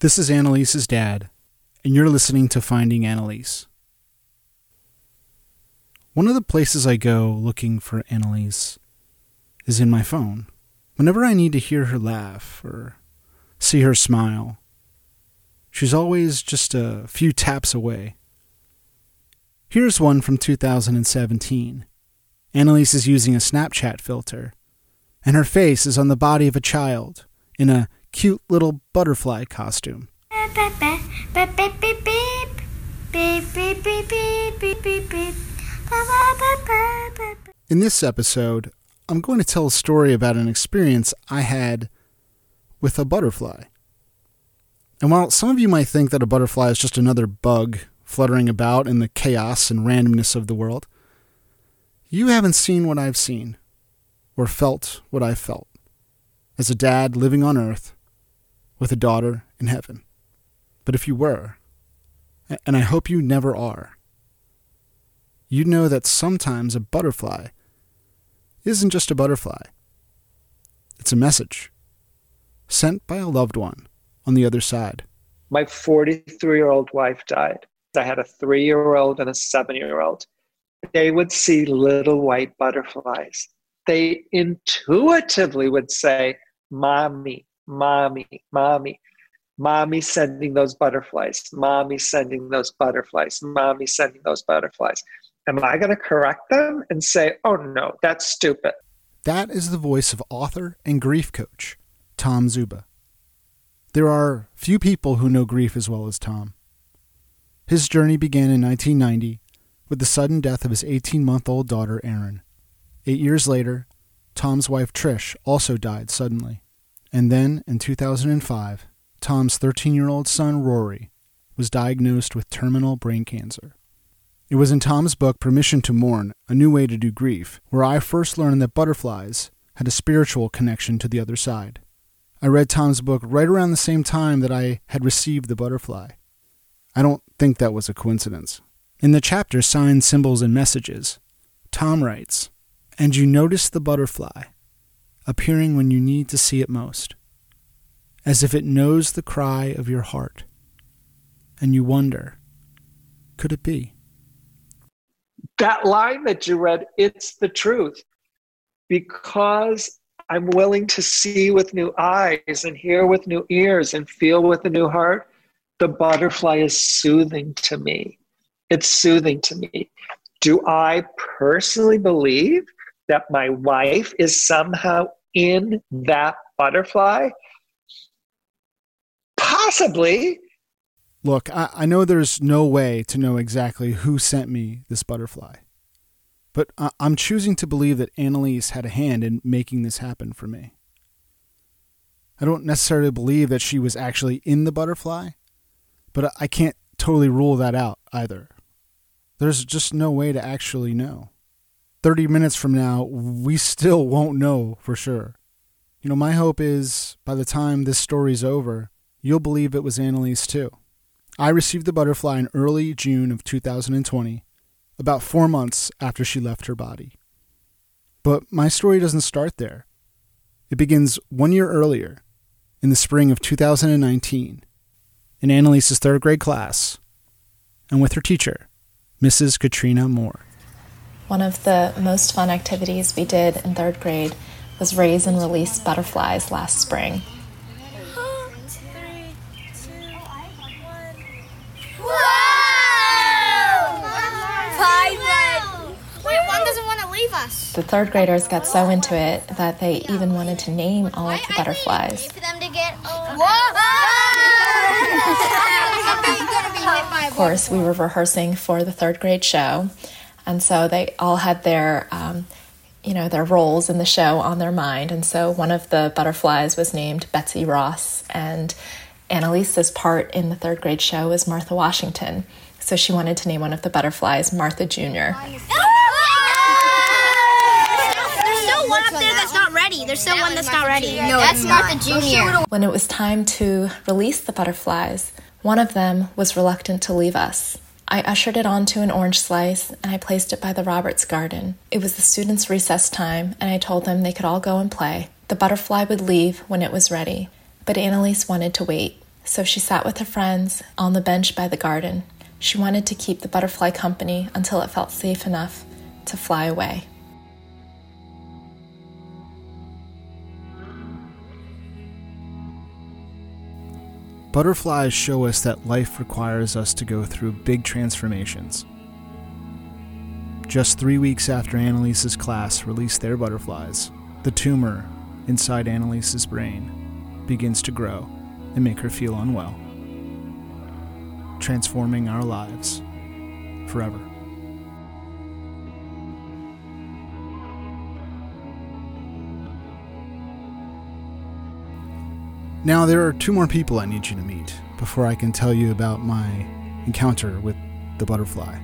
This is Annalise's dad, and you're listening to Finding Annalise. One of the places I go looking for Annalise is in my phone. Whenever I need to hear her laugh or see her smile, she's always just a few taps away. Here's one from 2017. Annalise is using a Snapchat filter, and her face is on the body of a child in a cute little butterfly costume. In this episode, I'm going to tell a story about an experience I had with a butterfly. And while some of you might think that a butterfly is just another bug fluttering about in the chaos and randomness of the world, you haven't seen what I've seen or felt what I've felt as a dad living on earth with a daughter in heaven. But if you were, and I hope you never are, you'd know that sometimes a butterfly isn't just a butterfly. It's a message sent by a loved one on the other side. My 43 year old wife died. I had a three year old and a seven year old. They would see little white butterflies. They intuitively would say, Mommy, mommy, mommy, mommy sending those butterflies, mommy sending those butterflies, mommy sending those butterflies. Am I going to correct them and say, oh no, that's stupid? That is the voice of author and grief coach, Tom Zuba. There are few people who know grief as well as Tom. His journey began in 1990 with the sudden death of his 18 month old daughter, Erin. Eight years later, Tom's wife, Trish, also died suddenly. And then, in 2005, Tom's 13 year old son, Rory, was diagnosed with terminal brain cancer. It was in Tom's book, Permission to Mourn A New Way to Do Grief, where I first learned that butterflies had a spiritual connection to the other side. I read Tom's book right around the same time that I had received the butterfly. I don't think that was a coincidence. In the chapter Signs, Symbols, and Messages, Tom writes, And you notice the butterfly appearing when you need to see it most, as if it knows the cry of your heart. And you wonder, could it be? that line that you read, it's the truth. Because I'm willing to see with new eyes and hear with new ears and feel with a new heart, the butterfly is soothing to me. It's soothing to me. Do I personally believe that my wife is somehow in that butterfly? Possibly. Look, I, I know there's no way to know exactly who sent me this butterfly, but I, I'm choosing to believe that Annalise had a hand in making this happen for me. I don't necessarily believe that she was actually in the butterfly, but I can't totally rule that out either. There's just no way to actually know. 30 minutes from now, we still won't know for sure. You know, my hope is by the time this story's over, you'll believe it was Annalise too. I received the butterfly in early June of 2020, about four months after she left her body. But my story doesn't start there. It begins one year earlier, in the spring of 2019, in Annalise's third grade class, and with her teacher, Mrs. Katrina Moore. One of the most fun activities we did in third grade was raise and release butterflies last spring. The third graders got so into it that they even wanted to name all of the butterflies. Of course, we were rehearsing for the third grade show, and so they all had their, um, you know, their roles in the show on their mind. And so one of the butterflies was named Betsy Ross, and Annalise's part in the third grade show was Martha Washington. So she wanted to name one of the butterflies Martha Jr. There's still one up there that's not ready. There's still one that's not ready. No, that's Martha Jr. When it was time to release the butterflies, one of them was reluctant to leave us. I ushered it onto an orange slice and I placed it by the Roberts garden. It was the students' recess time, and I told them they could all go and play. The butterfly would leave when it was ready, but Annalise wanted to wait. So she sat with her friends on the bench by the garden. She wanted to keep the butterfly company until it felt safe enough to fly away. Butterflies show us that life requires us to go through big transformations. Just three weeks after Annalise's class released their butterflies, the tumor inside Annalise's brain begins to grow and make her feel unwell, transforming our lives forever. Now, there are two more people I need you to meet before I can tell you about my encounter with the butterfly.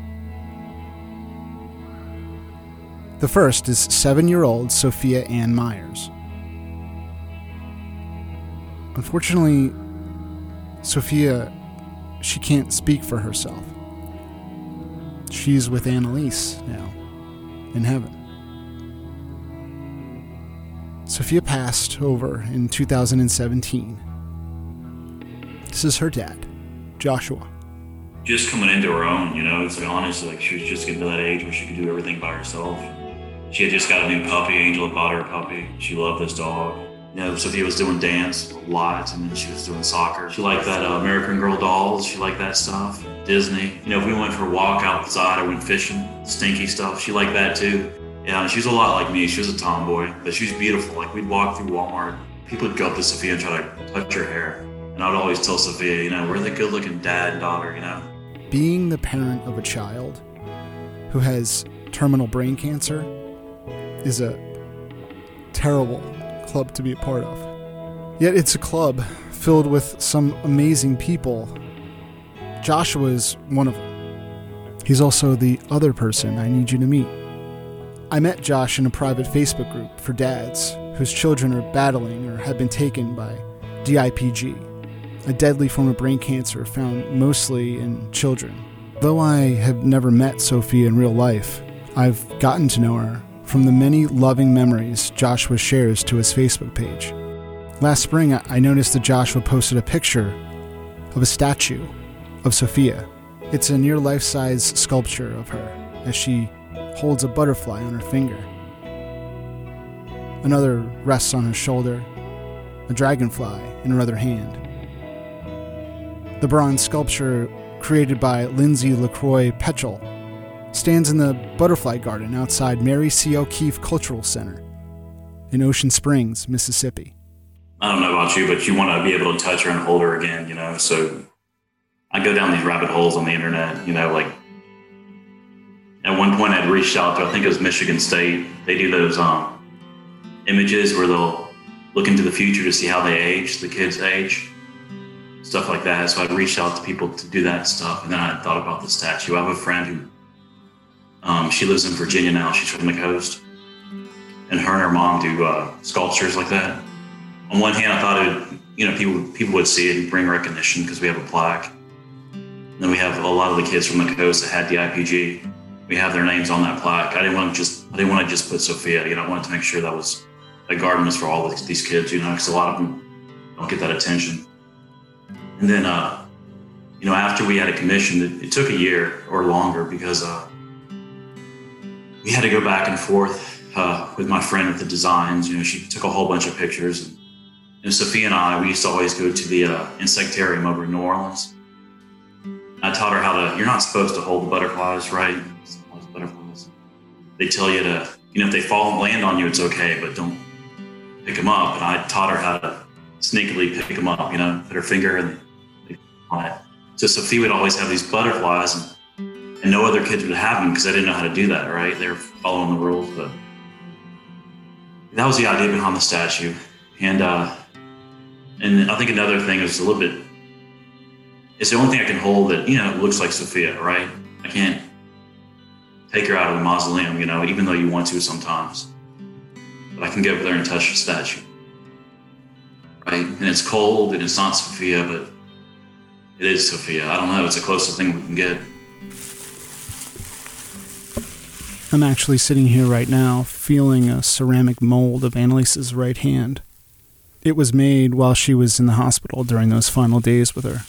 The first is seven year old Sophia Ann Myers. Unfortunately, Sophia, she can't speak for herself. She's with Annalise now, in heaven. Sophia passed over in 2017. This is her dad, Joshua. Just coming into her own, you know, it's like honestly, like she was just getting to that age where she could do everything by herself. She had just got a new puppy. Angel had bought her a puppy. She loved this dog. You know, Sophia was doing dance a lot, and then she was doing soccer. She liked that uh, American Girl dolls. She liked that stuff. Disney. You know, if we went for a walk outside or went fishing, stinky stuff, she liked that too. Yeah, she was a lot like me. She was a tomboy, but she was beautiful. Like we'd walk through Walmart, people would go up to Sophia and try to touch her hair, and I'd always tell Sophia, you know, we're the good-looking dad and daughter, you know. Being the parent of a child who has terminal brain cancer is a terrible club to be a part of. Yet it's a club filled with some amazing people. Joshua is one of them. He's also the other person I need you to meet. I met Josh in a private Facebook group for dads whose children are battling or have been taken by DIPG, a deadly form of brain cancer found mostly in children. Though I have never met Sophie in real life, I've gotten to know her from the many loving memories Joshua shares to his Facebook page. Last spring, I noticed that Joshua posted a picture of a statue of Sophia. It's a near life size sculpture of her as she holds a butterfly on her finger. Another rests on her shoulder, a dragonfly in her other hand. The bronze sculpture, created by Lindsay LaCroix Petchel, stands in the butterfly garden outside Mary C. O'Keefe Cultural Center in Ocean Springs, Mississippi. I don't know about you, but you want to be able to touch her and hold her again, you know? So I go down these rabbit holes on the internet, you know, like at one point I'd reached out to, I think it was Michigan State. They do those um, images where they'll look into the future to see how they age, the kids age, stuff like that. So I'd reached out to people to do that stuff. And then I thought about the statue. I have a friend who, um, she lives in Virginia now. She's from the coast. And her and her mom do uh, sculptures like that. On one hand, I thought it, you know, people people would see it and bring recognition because we have a plaque. And then we have a lot of the kids from the coast that had DIPG we have their names on that plaque. I didn't want to just I didn't want to just put Sophia. You know, I wanted to make sure that was a garden was for all these kids. You know, because a lot of them don't get that attention. And then, uh, you know, after we had a commission, it, it took a year or longer because uh, we had to go back and forth uh, with my friend with the designs. You know, she took a whole bunch of pictures. And, and Sophia and I, we used to always go to the uh, insectarium over in New Orleans. I taught her how to. You're not supposed to hold the butterflies, right? They tell you to, you know, if they fall and land on you, it's okay, but don't pick them up. And I taught her how to sneakily pick them up. You know, put her finger and on it. So Sophie would always have these butterflies, and, and no other kids would have them because I didn't know how to do that. Right? They're following the rules, but that was the idea behind the statue. And uh, and I think another thing is a little bit it's the only thing I can hold that, you know, looks like Sophia, right? I can't take her out of the mausoleum, you know, even though you want to sometimes. But I can get over there and touch the statue. Right? And it's cold and it's not Sophia, but it is Sophia. I don't know. It's the closest thing we can get. I'm actually sitting here right now feeling a ceramic mold of Annalise's right hand. It was made while she was in the hospital during those final days with her.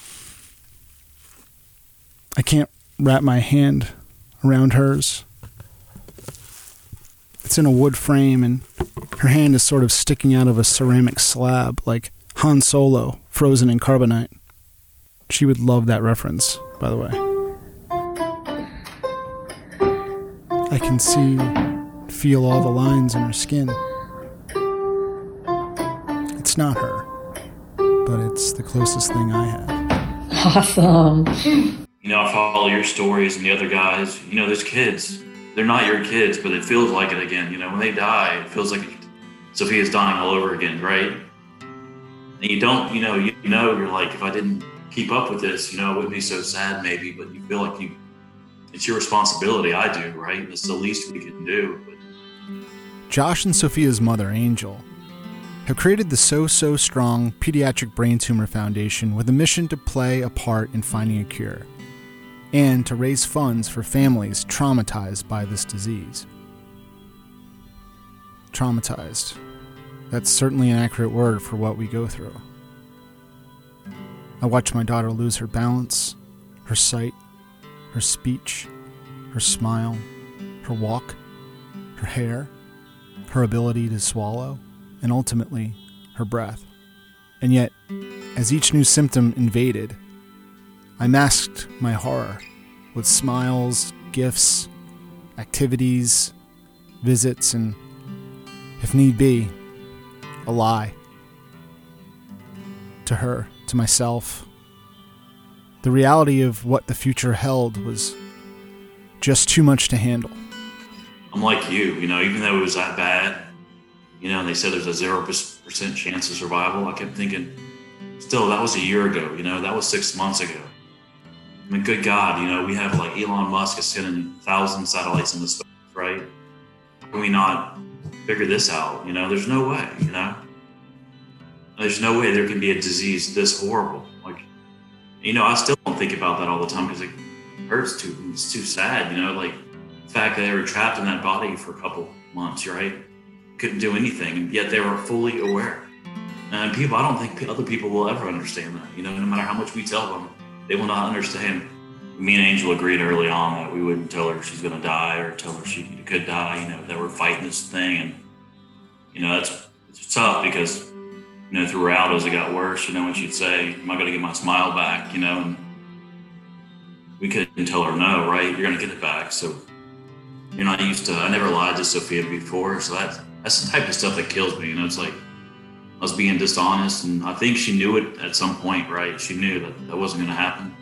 I can't wrap my hand around hers. It's in a wood frame, and her hand is sort of sticking out of a ceramic slab, like Han Solo frozen in carbonite. She would love that reference, by the way. I can see, feel all the lines in her skin. It's not her, but it's the closest thing I have. Awesome. You know, I follow your stories and the other guys. You know, there's kids. They're not your kids, but it feels like it again. You know, when they die, it feels like Sophia's dying all over again, right? And you don't, you know, you know, you're like, if I didn't keep up with this, you know, it wouldn't be so sad maybe, but you feel like you, it's your responsibility. I do, right? It's the least we can do. Josh and Sophia's mother, Angel, have created the So So Strong Pediatric Brain Tumor Foundation with a mission to play a part in finding a cure and to raise funds for families traumatized by this disease. Traumatized. That's certainly an accurate word for what we go through. I watched my daughter lose her balance, her sight, her speech, her smile, her walk, her hair, her ability to swallow, and ultimately, her breath. And yet, as each new symptom invaded, I masked my horror with smiles, gifts, activities, visits, and, if need be, a lie. To her, to myself. The reality of what the future held was just too much to handle. I'm like you, you know, even though it was that bad, you know, and they said there's a 0% chance of survival, I kept thinking, still, that was a year ago, you know, that was six months ago. Good God, you know, we have like Elon Musk is sending thousand satellites into space, right? Can we not figure this out? You know, there's no way, you know? There's no way there can be a disease this horrible. Like, you know, I still don't think about that all the time because it hurts too. It's too sad, you know, like the fact that they were trapped in that body for a couple months, right? Couldn't do anything, and yet they were fully aware. And people, I don't think other people will ever understand that, you know, no matter how much we tell them they will not understand. Me and Angel agreed early on that we wouldn't tell her she's going to die or tell her she could die. You know that we're fighting this thing, and you know that's it's tough because you know throughout as it got worse, you know when she'd say, "Am I going to get my smile back?" You know, and we couldn't tell her no, right? You're going to get it back. So you're not used to. I never lied to Sophia before, so that's that's the type of stuff that kills me. You know, it's like I was being dishonest, and I think she knew it at some point, right? She knew that that wasn't going to happen.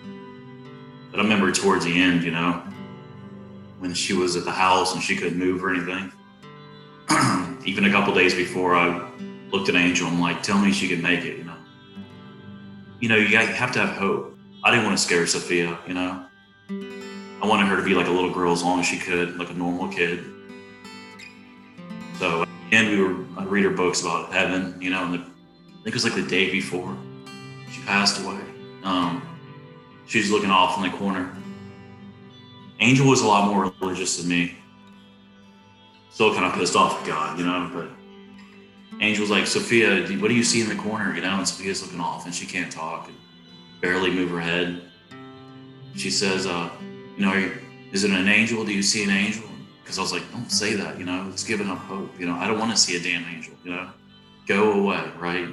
But I remember towards the end, you know, when she was at the house and she couldn't move or anything. Even a couple days before, I looked at Angel. I'm like, "Tell me she can make it," you know. You know, you have to have hope. I didn't want to scare Sophia, you know. I wanted her to be like a little girl as long as she could, like a normal kid. So and we were I'd read her books about heaven, you know, and the, I think it was like the day before she passed away. Um, she was looking off in the corner. Angel was a lot more religious than me. Still kind of pissed off at God, you know, but Angel's like, Sophia, what do you see in the corner? You know, and Sophia's looking off and she can't talk and barely move her head. She says, uh, you know, you, is it an angel? Do you see an angel? Because I was like, don't say that, you know, it's giving up hope. You know, I don't want to see a damn angel, you know, go away, right?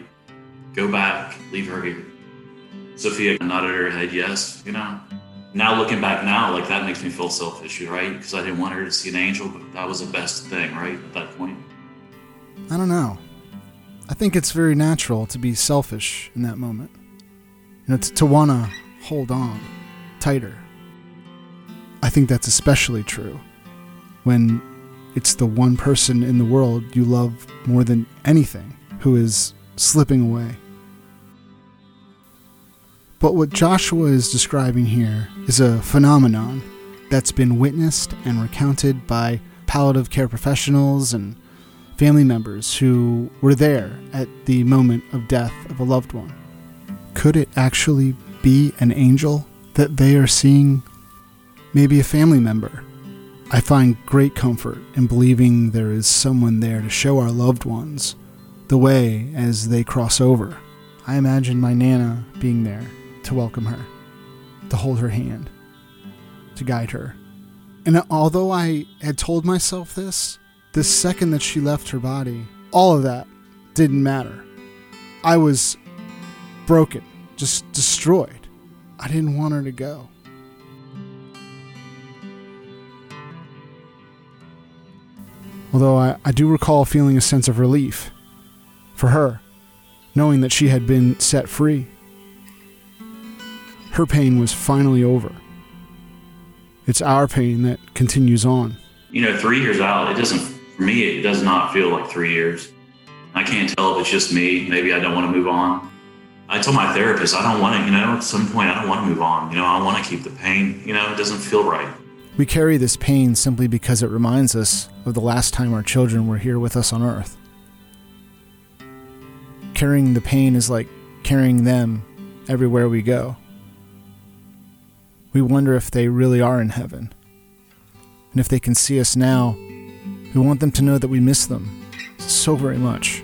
Go back, leave her here. Sophia nodded her head, yes, you know. Now looking back now, like that makes me feel selfish, right? Because I didn't want her to see an angel, but that was the best thing, right? At that point. I don't know. I think it's very natural to be selfish in that moment. You know, to, to want to hold on tighter. I think that's especially true when it's the one person in the world you love more than anything who is slipping away. But what Joshua is describing here is a phenomenon that's been witnessed and recounted by palliative care professionals and family members who were there at the moment of death of a loved one. Could it actually be an angel that they are seeing? Maybe a family member I find great comfort in believing there is someone there to show our loved ones the way as they cross over. I imagine my Nana being there to welcome her, to hold her hand, to guide her. And although I had told myself this, the second that she left her body, all of that didn't matter. I was broken, just destroyed. I didn't want her to go. Although I, I do recall feeling a sense of relief for her, knowing that she had been set free. Her pain was finally over. It's our pain that continues on. You know, three years out, it doesn't, for me, it does not feel like three years. I can't tell if it's just me. Maybe I don't want to move on. I told my therapist, I don't want to, you know, at some point, I don't want to move on. You know, I want to keep the pain. You know, it doesn't feel right. We carry this pain simply because it reminds us of the last time our children were here with us on earth. Carrying the pain is like carrying them everywhere we go. We wonder if they really are in heaven. And if they can see us now, we want them to know that we miss them so very much.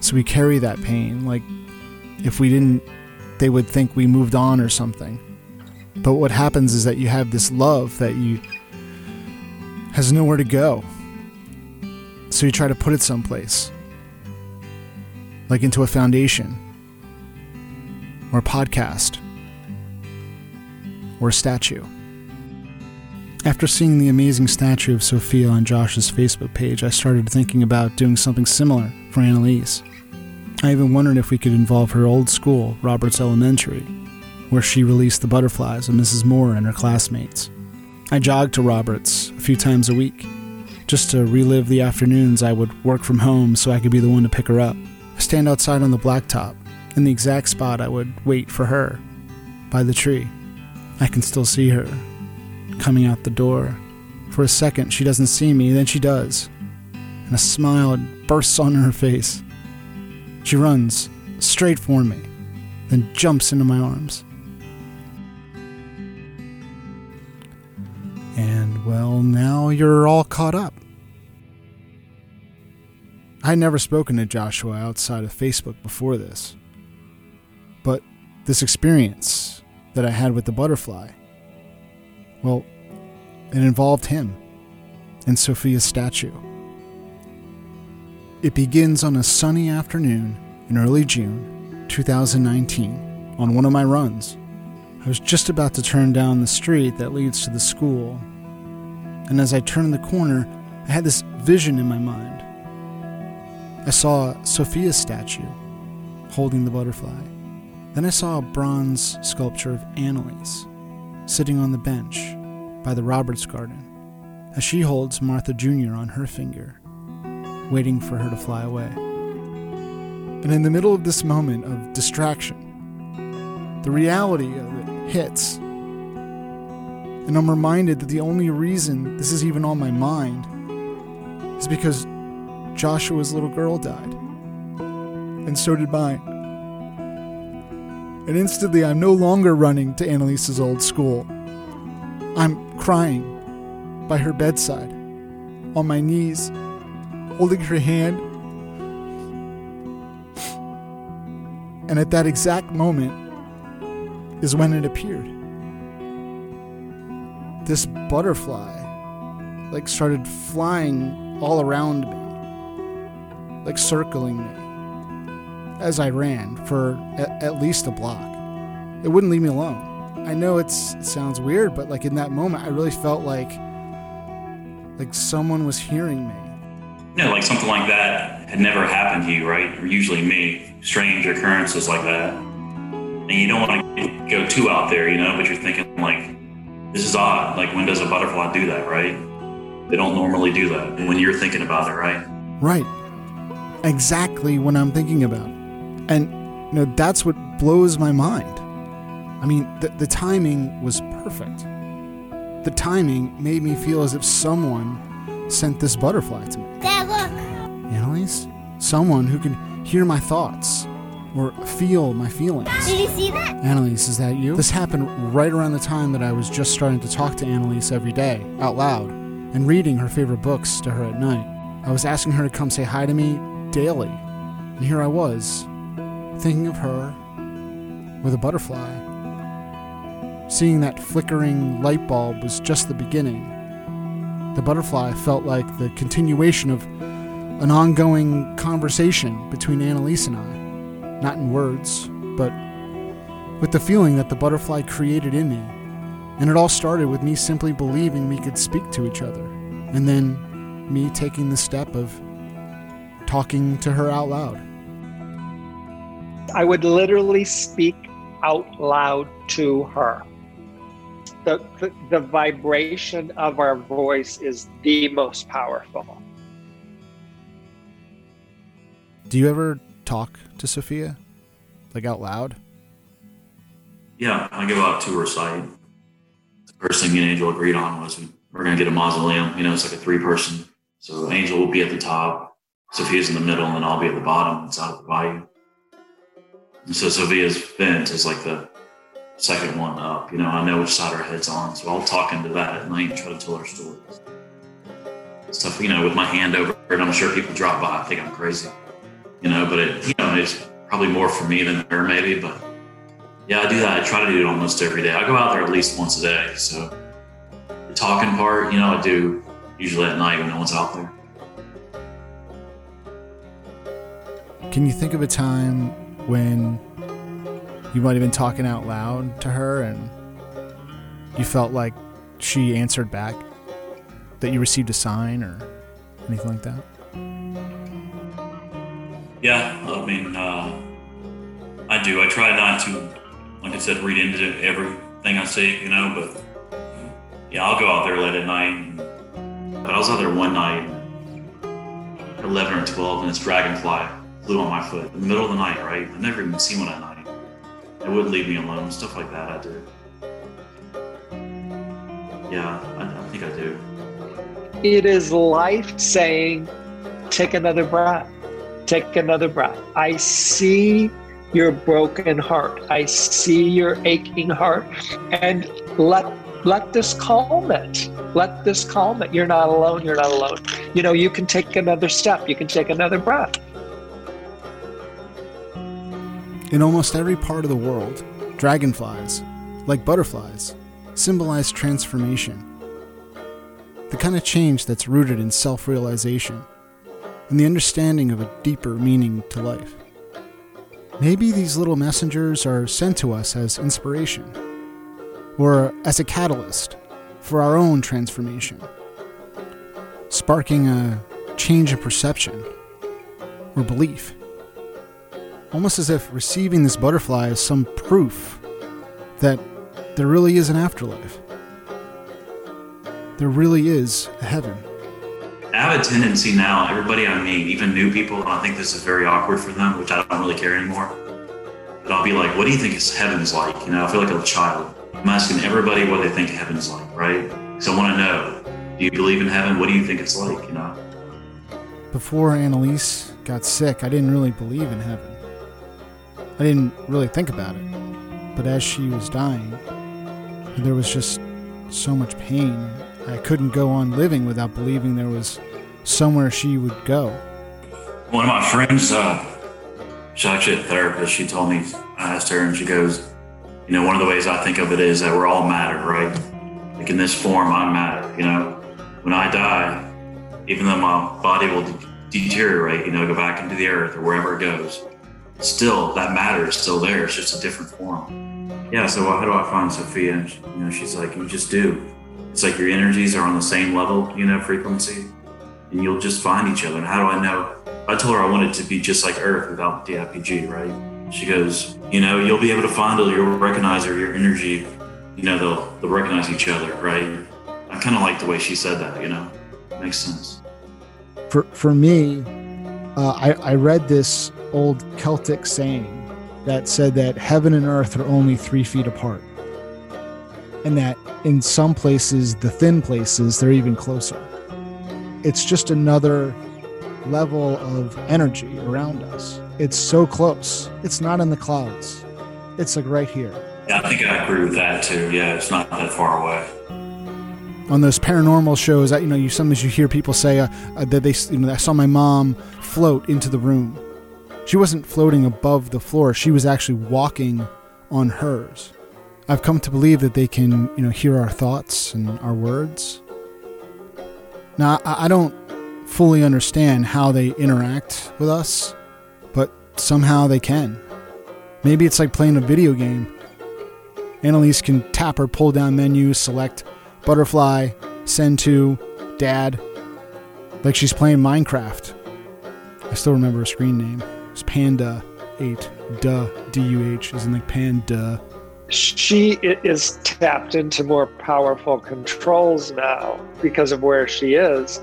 So we carry that pain like if we didn't, they would think we moved on or something. But what happens is that you have this love that you has nowhere to go. So you try to put it someplace. Like into a foundation or a podcast or a statue. After seeing the amazing statue of Sophia on Josh's Facebook page, I started thinking about doing something similar for Annalise. I even wondered if we could involve her old school, Roberts Elementary, where she released the butterflies of Mrs. Moore and her classmates. I jogged to Roberts a few times a week, just to relive the afternoons I would work from home so I could be the one to pick her up. I stand outside on the blacktop, in the exact spot I would wait for her, by the tree. I can still see her, coming out the door. For a second, she doesn't see me, then she does, and a smile bursts on her face. She runs straight for me, then jumps into my arms. Now you're all caught up. I'd never spoken to Joshua outside of Facebook before this. But this experience that I had with the butterfly, well, it involved him and Sophia's statue. It begins on a sunny afternoon in early June 2019 on one of my runs. I was just about to turn down the street that leads to the school, and as I turned the corner, I had this vision in my mind. I saw Sophia's statue holding the butterfly. Then I saw a bronze sculpture of Annalise sitting on the bench by the Roberts Garden as she holds Martha Jr. on her finger waiting for her to fly away. And in the middle of this moment of distraction, the reality of it hits. And I'm reminded that the only reason this is even on my mind is because Joshua's little girl died. And so did mine. And instantly, I'm no longer running to Annalise's old school. I'm crying by her bedside, on my knees, holding her hand. And at that exact moment is when it appeared. This butterfly, like, started flying all around me, like circling me as I ran for at, at least a block. It wouldn't leave me alone. I know it sounds weird, but like in that moment, I really felt like like someone was hearing me. Know, like something like that had never happened to you, right? Or usually me, strange occurrences like that. And you don't want to go too out there, you know, but you're thinking like, this is odd. Like, when does a butterfly do that, right? They don't normally do that when you're thinking about it, right? Right. Exactly what I'm thinking about. And you know, that's what blows my mind. I mean, the, the timing was perfect. The timing made me feel as if someone sent this butterfly to me. Dad, look. Annalise? Someone who can hear my thoughts or feel my feelings. Did you see that? Annalise, is that you? This happened right around the time that I was just starting to talk to Annalise every day, out loud, and reading her favorite books to her at night. I was asking her to come say hi to me daily. And here I was, thinking of her with a butterfly. Seeing that flickering light bulb was just the beginning. The butterfly felt like the continuation of an ongoing conversation between Annalise and I. Not in words, but with the feeling that the butterfly created in me. And it all started with me simply believing we could speak to each other. And then me taking the step of talking to her out loud. I would literally speak out loud to her. The, the, the, vibration of our voice is the most powerful. Do you ever talk to Sophia? Like out loud? Yeah, I go out to her site. The first thing me and Angel agreed on was we we're going to get a mausoleum. You know, it's like a three person. So Angel will be at the top, Sophia's in the middle, and I'll be at the bottom inside of the bayou. And so Sophia's vent is like the second one up. You know, I know which side her head's on, so I'll talk into that at night and try to tell her stories. Stuff, you know, with my hand over it, I'm sure people drop by, I think I'm crazy. You know, but it, you know, it's probably more for me than her, maybe. But yeah, I do that. I try to do it almost every day. I go out there at least once a day. So the talking part, you know, I do usually at night when no one's out there. Can you think of a time when you might have been talking out loud to her and you felt like she answered back? That you received a sign or anything like that? Yeah, I mean, uh, I do. I try not to, like I said, read into everything I see, you know, but yeah, I'll go out there late at night. but I was out there one night, 11 or 12, and this dragonfly flew on my foot in the middle of the night, right? I never even seen one at night. It wouldn't leave me alone, stuff like that I do. Yeah, I, I think I do. It is life saying, take another breath, take another breath. I see your broken heart. I see your aching heart. And let let this calm it. Let this calm it. You're not alone. You're not alone. You know, you can take another step. You can take another breath. In almost every part of the world, dragonflies, like butterflies, symbolize transformation. The kind of change that's rooted in self realization and the understanding of a deeper meaning to life. Maybe these little messengers are sent to us as inspiration or as a catalyst for our own transformation, sparking a change in perception or belief. Almost as if receiving this butterfly is some proof that there really is an afterlife. There really is a heaven. I have a tendency now, everybody I meet, even new people, I think this is very awkward for them, which I don't really care anymore. But I'll be like, what do you think heaven's like? You know, I feel like a child. I'm asking everybody what they think heaven's like, right? So I want to know, do you believe in heaven? What do you think it's like, you know? Before Annalise got sick, I didn't really believe in heaven. I didn't really think about it. But as she was dying, there was just so much pain. I couldn't go on living without believing there was somewhere she would go. One of my friends, uh, she's actually a therapist. She told me, I asked her, and she goes, You know, one of the ways I think of it is that we're all matter, right? Like in this form, I'm matter. You know, when I die, even though my body will de- deteriorate, you know, go back into the earth or wherever it goes, still that matter is still there. It's just a different form. Yeah. So how do I find Sophia? You know, she's like, you just do. It's like your energies are on the same level, you know, frequency, and you'll just find each other. And how do I know? I told her I wanted to be just like Earth without DIPG, right? She goes, you know, you'll be able to find her, you'll recognize her, your energy, you know, they'll they'll recognize each other, right? I kind of like the way she said that, you know, makes sense. For for me, uh, I I read this old Celtic saying that said that heaven and earth are only three feet apart. And that in some places, the thin places, they're even closer. It's just another level of energy around us. It's so close. It's not in the clouds, it's like right here. Yeah, I think I agree with that too. Yeah, it's not that far away. on those paranormal shows, that you know, you sometimes you hear people say uh, uh, that they, you know, I saw my mom float into the room. She wasn't floating above the floor; she was actually walking on hers. I've come to believe that they can, you know, hear our thoughts and our words. Now, I, don't fully understand how they interact with us, but somehow they can. Maybe it's like playing a video game. Annalise can tap her pull down menu, select butterfly, send to, dad, like she's playing Minecraft. I still remember her screen name. It's Panda 8 Duh D U H, isn't like Panda. She is tapped into more powerful controls now because of where she is.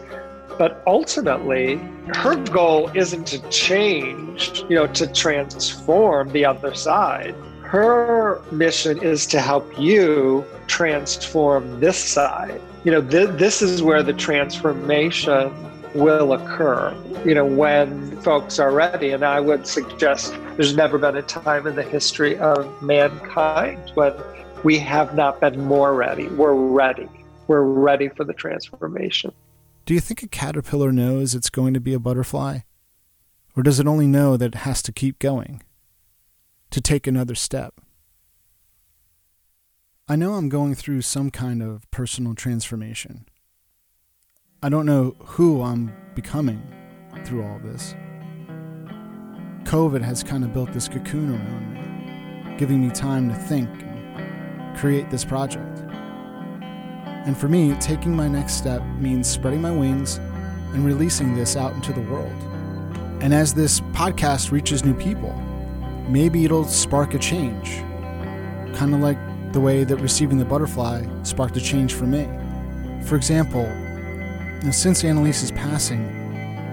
But ultimately, her goal isn't to change, you know, to transform the other side. Her mission is to help you transform this side. You know, th- this is where the transformation will occur, you know, when folks are ready. And I would suggest there's never been a time in the history of mankind when we have not been more ready. We're ready. We're ready for the transformation. Do you think a caterpillar knows it's going to be a butterfly? Or does it only know that it has to keep going? To take another step? I know I'm going through some kind of personal transformation. I don't know who I'm becoming through all this. COVID has kind of built this cocoon around me, giving me time to think and create this project. And for me, taking my next step means spreading my wings and releasing this out into the world. And as this podcast reaches new people, maybe it'll spark a change. Kind of like the way that receiving the butterfly sparked a change for me. For example, since Annalise's passing,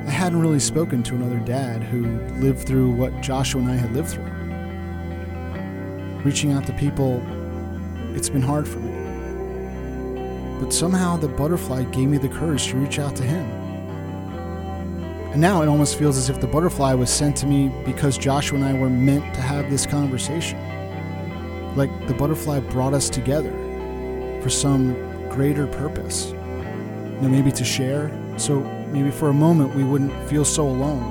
I hadn't really spoken to another dad who lived through what Joshua and I had lived through. Reaching out to people, it's been hard for me. But somehow the butterfly gave me the courage to reach out to him. And now it almost feels as if the butterfly was sent to me because Joshua and I were meant to have this conversation. Like the butterfly brought us together for some greater purpose know, maybe to share. So maybe for a moment we wouldn't feel so alone,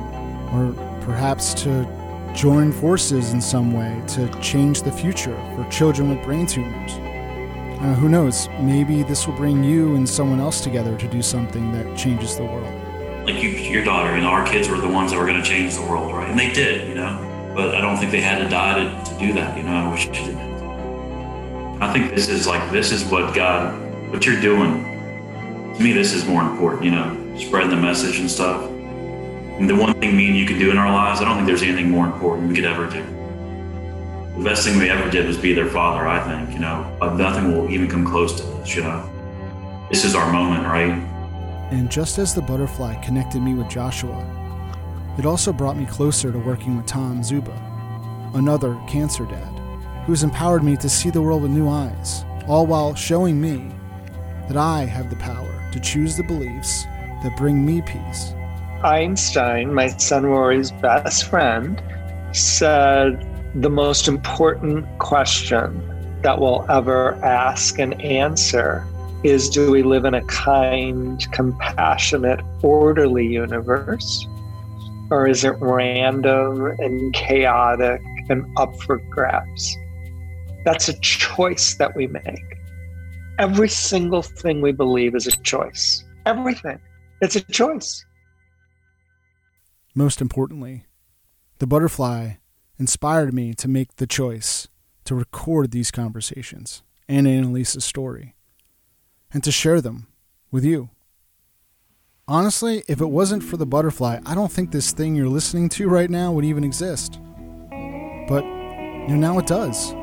or perhaps to join forces in some way to change the future for children with brain tumors. Uh, who knows? Maybe this will bring you and someone else together to do something that changes the world. Like you, your daughter, you know, our kids were the ones that were going to change the world, right? And they did, you know. But I don't think they had to die to, to do that, you know. I wish they didn't. I think this is like this is what God, what you're doing to me, this is more important, you know, spreading the message and stuff. And the one thing me and you can do in our lives, I don't think there's anything more important we could ever do. The best thing we ever did was be their father, I think, you know. Nothing will even come close to this, you know. This is our moment, right? And just as the butterfly connected me with Joshua, it also brought me closer to working with Tom Zuba, another cancer dad, who's empowered me to see the world with new eyes, all while showing me that I have the power to choose the beliefs that bring me peace. Einstein, my son Rory's best friend, said the most important question that we'll ever ask and answer is do we live in a kind, compassionate, orderly universe? Or is it random and chaotic and up for grabs? That's a choice that we make. Every single thing we believe is a choice. Everything. It's a choice. Most importantly, the butterfly inspired me to make the choice to record these conversations and Annalise's story and to share them with you. Honestly, if it wasn't for the butterfly, I don't think this thing you're listening to right now would even exist. But you know, now it does.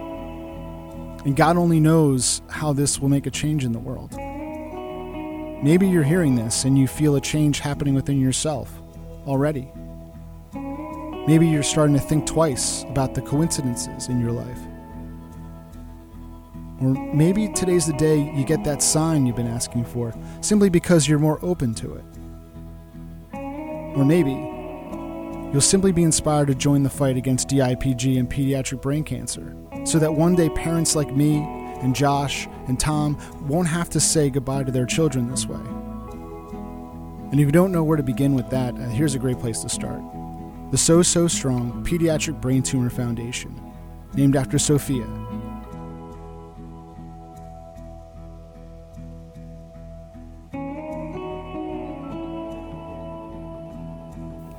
And God only knows how this will make a change in the world. Maybe you're hearing this and you feel a change happening within yourself already. Maybe you're starting to think twice about the coincidences in your life. Or maybe today's the day you get that sign you've been asking for, simply because you're more open to it. Or maybe you'll simply be inspired to join the fight against DIPG and pediatric brain cancer so that one day parents like me and Josh and Tom won't have to say goodbye to their children this way. And if you don't know where to begin with that, uh, here's a great place to start. The So So Strong Pediatric Brain Tumor Foundation, named after Sophia.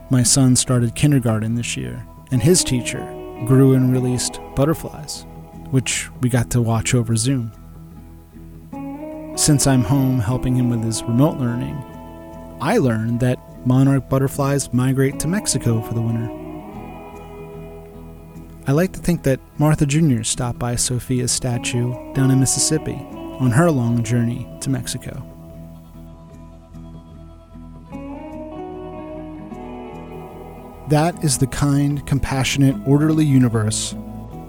My son started kindergarten this year, and his teacher grew and released butterflies, which we got to watch over Zoom. Since I'm home helping him with his remote learning, I learned that monarch butterflies migrate to Mexico for the winter. I like to think that Martha Jr. stopped by Sophia's statue down in Mississippi on her long journey to Mexico. That is the kind, compassionate, orderly universe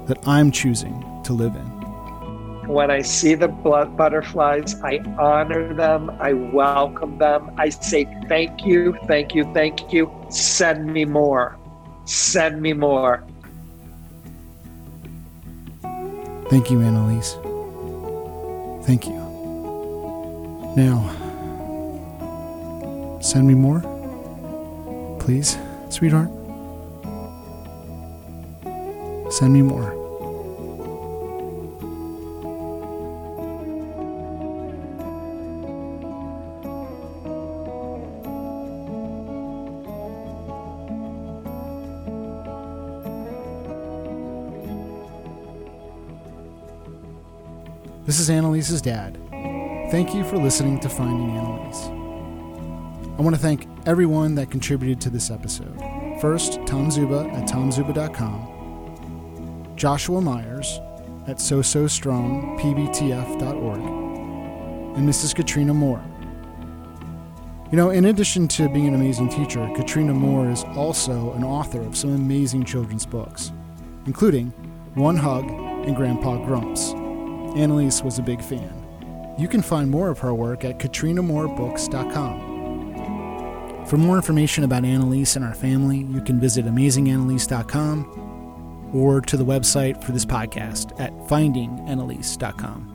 that I'm choosing to live in. When I see the butterflies, I honor them, I welcome them, I say thank you, thank you, thank you. Send me more. Send me more. Thank you, Annalise. Thank you. Now, send me more, please sweetheart? Send me more. This is Annalise's dad. Thank you for listening to Finding Annalise. I want to thank everyone that contributed to this episode. First, Tom Zuba at tomzuba.com, Joshua Myers at so so strong pbtf.org, and Mrs. Katrina Moore. You know, in addition to being an amazing teacher, Katrina Moore is also an author of some amazing children's books, including One Hug and Grandpa Grumps. Annalise was a big fan. You can find more of her work at katrinamoorebooks.com. For more information about Annalise and our family, you can visit amazingannalise.com or to the website for this podcast at findingannalise.com.